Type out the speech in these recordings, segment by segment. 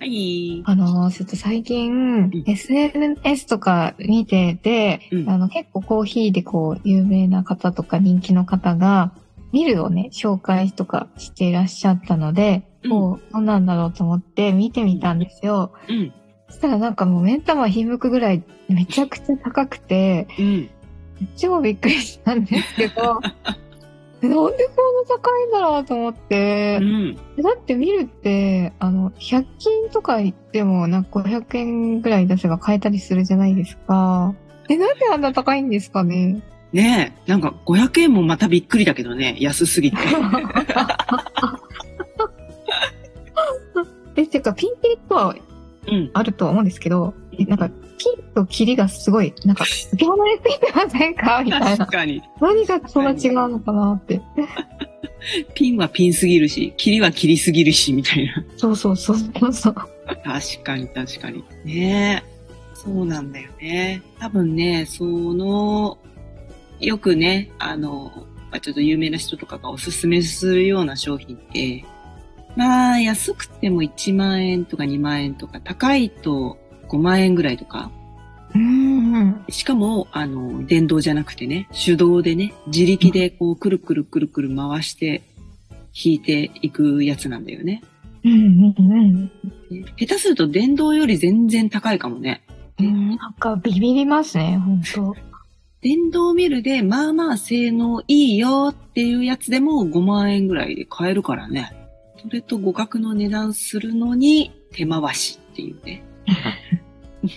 はい。あの、ちょっと最近、うん。SNS とか見てて、うん。あの、結構コーヒーでこう、有名な方とか人気の方が、ミルをね、紹介とかしていらっしゃったので、うん。こう、どうなんだろうと思って見てみたんですよ。うん。そしたらなんかもう目ん玉ひむくぐらいめちゃくちゃ高くて、うん。超びっくりしたんですけど、なんでこんな高いんだろうと思って、うんだってミルって、あの、100均とか行っても、なんか500円ぐらい出せば買えたりするじゃないですか。え、なんであんな高いんですかね？ねえ、なんか500円もまたびっくりだけどね、安すぎて。え、てか、ピンキリとはうん。あるとは思うんですけど、えなんか、ピンとキリがすごい、なんか、受け離れすぎてませんか？みたいな確。かに。何がそんな違うのかなって。ピンはピンすぎるし、切りは切りすぎるし、みたいな。そうそうそうそうそう。確かに確かに。ねえ。そうなんだよね。多分ね、その、よくね、あの、まあ、ちょっと有名な人とかがおすすめするような商品って、まあ、安くても1万円とか2万円とか、高いと5万円ぐらいとか、うん。しかも、あの、電動じゃなくてね、手動でね、自力でこう、くるくるくるくる回して、引いていくやつなんだよね。うんうんうん。で下手すると電動より全然高いかもね。うん、なんかビビりますね、本当電動ミルで、まあまあ性能いいよっていうやつでも5万円ぐらいで買えるからね。それと互角の値段するのに手回しっていうね。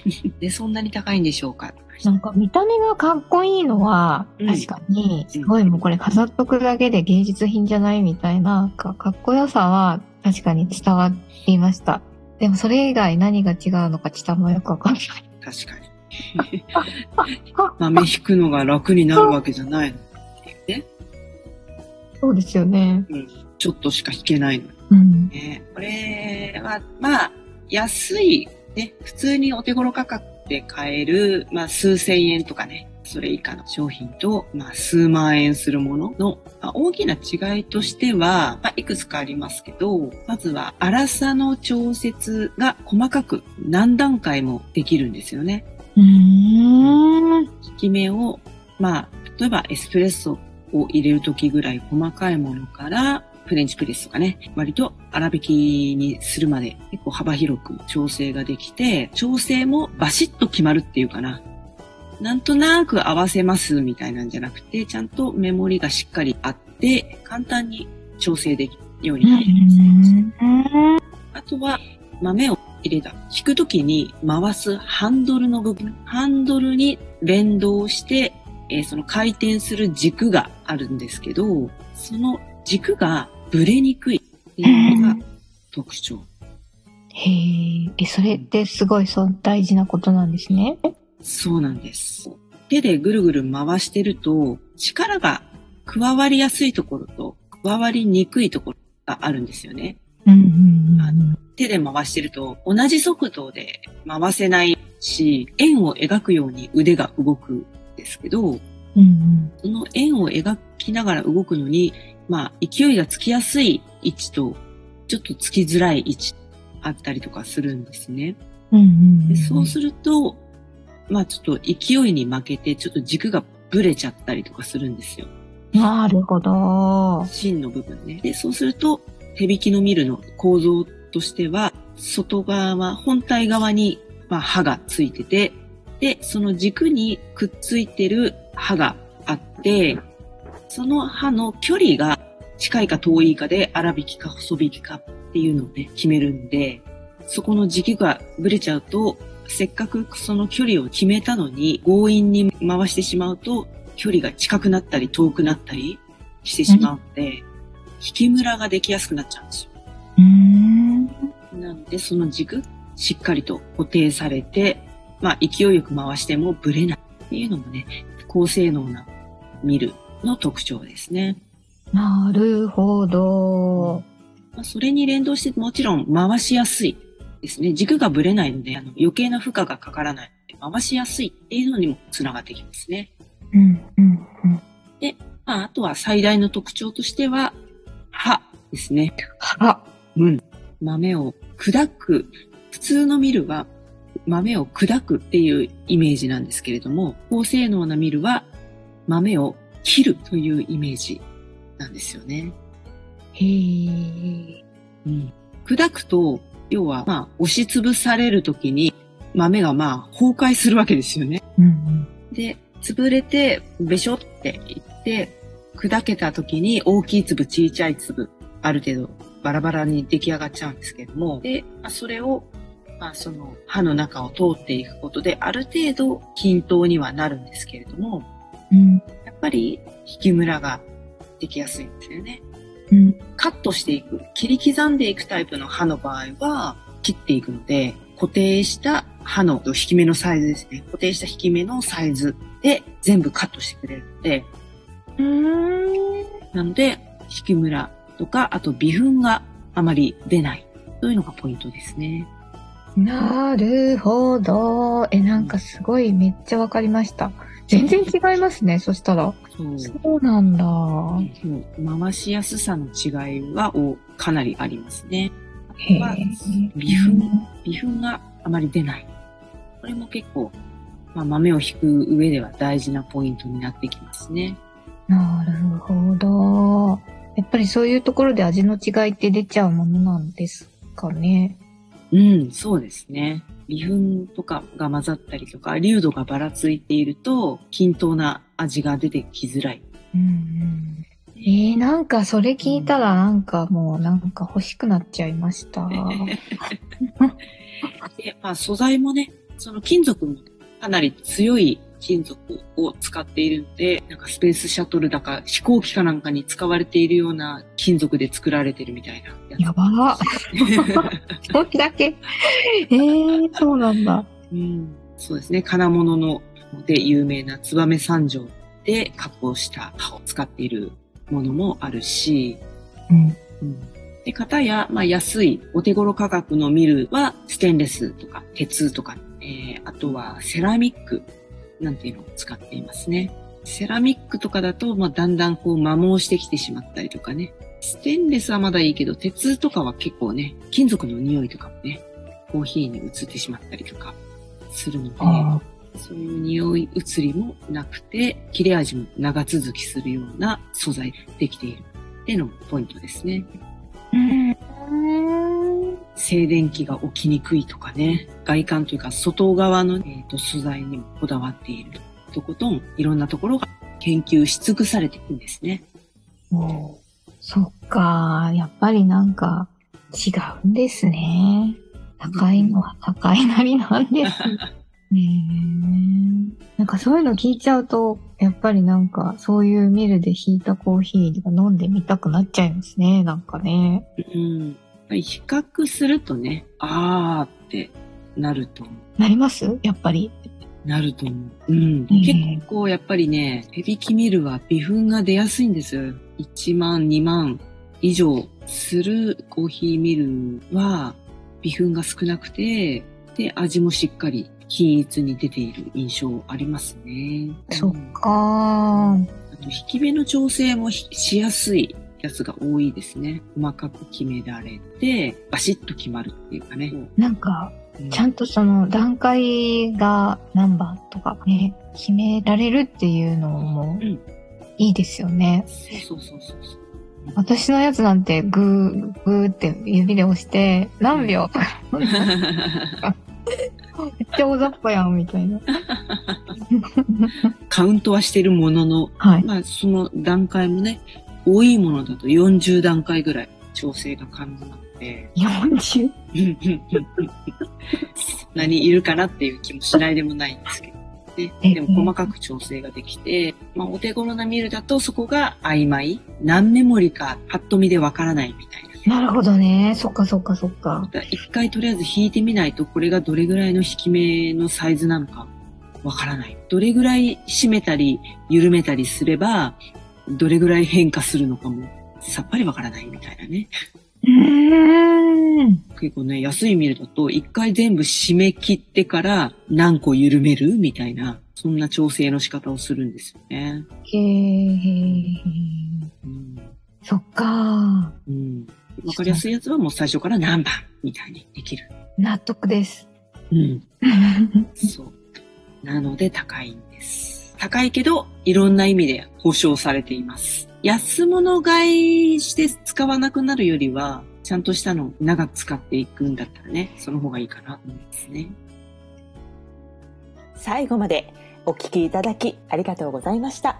で、そんなに高いんでしょうか？なんか見た目がかっこいいのは、うん確かに、すごいもうこれ飾っとくだけで芸術品じゃないみたいな、かかっこよさは確かに伝わっていました。でもそれ以外何が違うのかちょっとあんまよくわかんない。確かに。豆引くのが楽になるわけじゃないのっていうね。そうですよね。うん。ちょっとしか引けないのうん。ね。これは、まあ、安い、ね、普通にお手頃価格で買える、まあ、数千円とかね、それ以下の商品と、まあ、数万円するものの、まあ、大きな違いとしては、まあ、いくつかありますけど、まずは、粗さの調節が細かく何段階もできるんですよね。うーん。効き目を、まあ、例えばエスプレッソを入れるときぐらい細かいものから、フレンチプレスとかね、割と粗挽きにするまで結構幅広く調整ができて、調整もバシッと決まるっていうかな。なんとなく合わせますみたいなんじゃなくて、ちゃんとメモリがしっかりあって、簡単に調整できるようになっています。あとは豆を入れた。引くときに回すハンドルの部分。ハンドルに連動して、えーその回転する軸があるんですけど、その軸がブレにくいっていうのが特徴。へえ、え、それってすごいそう大事なことなんですね？そうなんです。手でぐるぐる回してると、力が加わりやすいところと加わりにくいところがあるんですよね。手で回してると同じ速度で回せないし、円を描くように腕が動くんですけど、うんうん。その円を描きながら動くのに、まあ、勢いがつきやすい位置と、ちょっとつきづらい位置あったりとかするんですね。うんうんでそうすると、まあちょっと勢いに負けて、ちょっと軸がブレちゃったりとかするんですよ。なるほど。芯の部分ね。で、そうすると、手引きのミルの構造としては、外側、本体側に、まあ、刃がついてて、で、その軸にくっついてる刃があって、その刃の距離が近いか遠いかで粗引きか細引きかっていうのをね、決めるんで、そこの軸がぶれちゃうと、せっかくその距離を決めたのに強引に回してしまうと、距離が近くなったり遠くなったりしてしまうので、引きムラができやすくなっちゃうんですよ。なので、その軸、しっかりと固定されて、まあ、勢いよく回してもブレないっていうのもね、高性能なミルの特徴ですね。なるほど。まあ、それに連動してもちろん回しやすいですね。軸がぶれないので、あの余計な負荷がかからないので、回しやすいっていうのにもつながってきますね。うん、うん、うん。まあ、あとは最大の特徴としては、刃ですね。は、うん。豆を砕く。普通のミルは豆を砕くっていうイメージなんですけれども、高性能なミルは豆を切るというイメージなんですよね。へえ。うん。砕くと、要は、まあ、押しつぶされるときに豆がまあ、崩壊するわけですよね。うん、うん。で、潰れて、べしょっていって、砕けた時に大きい粒、小さい粒、ある程度バラバラに出来上がっちゃうんですけども、で、まあそれを、まあその歯の中を通っていくことで、ある程度均等にはなるんですけれども、うん、ぱり引きムラができやすいんですよね。うん。カットしていく、切り刻んでいくタイプの刃の場合は、切っていくので、固定した刃の引き目のサイズですね。固定した引き目のサイズで全部カットしてくれるので、うーん。なので、引きムラとか、あと微粉があまり出ない。というのがポイントですね。なるほど。え、なんかすごいめっちゃわかりました。全然違いますね、そしたら。そう。そうなんだ。回しやすさの違いはおかなりありますね。へえまあ。微粉微粉があまり出ない。これも結構、まあ、豆を引く上では大事なポイントになってきますね。なるほど。やっぱりそういうところで味の違いって出ちゃうものなんですかね。うん、そうですね。微粉とかが混ざったりとか、粒度がばらついていると、均等な味が出てきづらい。うんうん。えー、なんかそれ聞いたらなんかもうなんか欲しくなっちゃいました。で、まあ素材もね、その金属もかなり強い金属を使っているので、なんかスペースシャトルだか飛行機かなんかに使われているような金属で作られてるみたいなやつ。やばそれだけえー、そうなんだ。うん、そうですね。金物ので有名な燕三条で加工した刃を使っているものもあるし、うん。うん、で、型や、まあ、安いお手頃価格のミルはステンレスとか鉄とか、えー、あとはセラミックなんていうのを使っていますね。セラミックとかだと、まあ、だんだんこう摩耗してきてしまったりとかね。ステンレスはまだいいけど、鉄とかは結構ね、金属の匂いとかもね、コーヒーに移ってしまったりとかするので、あそういう匂い移りもなくて、切れ味も長続きするような素材でできているっていうのもポイントですね。うん。静電気が起きにくいとかね、外観というか外側の、えー、と素材にもこだわっているとことん、いろんなところが研究し尽くされていくんですね。もう、そっか。やっぱりなんか違うんですね。高いのは高いなりなんです。ねえなんかそういうの聞いちゃうと、やっぱりなんかそういうミルで引いたコーヒーが飲んでみたくなっちゃいますね。なんかね。うん。ぱり比較するとね、あーってなると思う。なります？やっぱり？なると思う。うん。結構やっぱりね、手引きミルは微粉が出やすいんですよ。1万、2万以上するコーヒーミルは微粉が少なくて、で、味もしっかり均一に出ている印象ありますね。そっうんかー。あと、引き目の調整もししやすいやつが多いですね。細かく決められて、バシッと決まるっていうかね。なんか、うんちゃんとその段階が何番とかね、決められるっていうのもうんいいですよね。そうそうそうそうそう。私のやつなんてグー、グーって指で押して、何秒とか、めっちゃ大雑把やん、みたいな。カウントはしてるものの、はい。まあその段階もね、多いものだと40段階ぐらい調整が可能なので、40? 何いるかなっていう気もしないでもないんですけど。ね、えでも細かく調整ができて、まあ、お手頃なミルだとそこが曖昧。何メモリかパッと見でわからないみたいな。なるほどね。そっかそっかそっか。一回とりあえず弾いてみないとこれがどれぐらいの弾き目のサイズなのかわからない。どれぐらい締めたり緩めたりすればどれぐらい変化するのかもさっぱりわからないみたいなね。うーん。結構ね、安いミルだと一回全部締め切ってから何個緩めるみたいな、そんな調整の仕方をするんですよね。へー。うん。そっか。うん。わかりやすいやつはもう最初から何番みたいにできる。納得です。うん。そう。なので高いんです。高いけど、いろんな意味で保証されています。安物買いして使わなくなるよりは、ちゃんとしたのを長く使っていくんだったらね、その方がいいかなと思いますね。最後までお聞きいただきありがとうございました。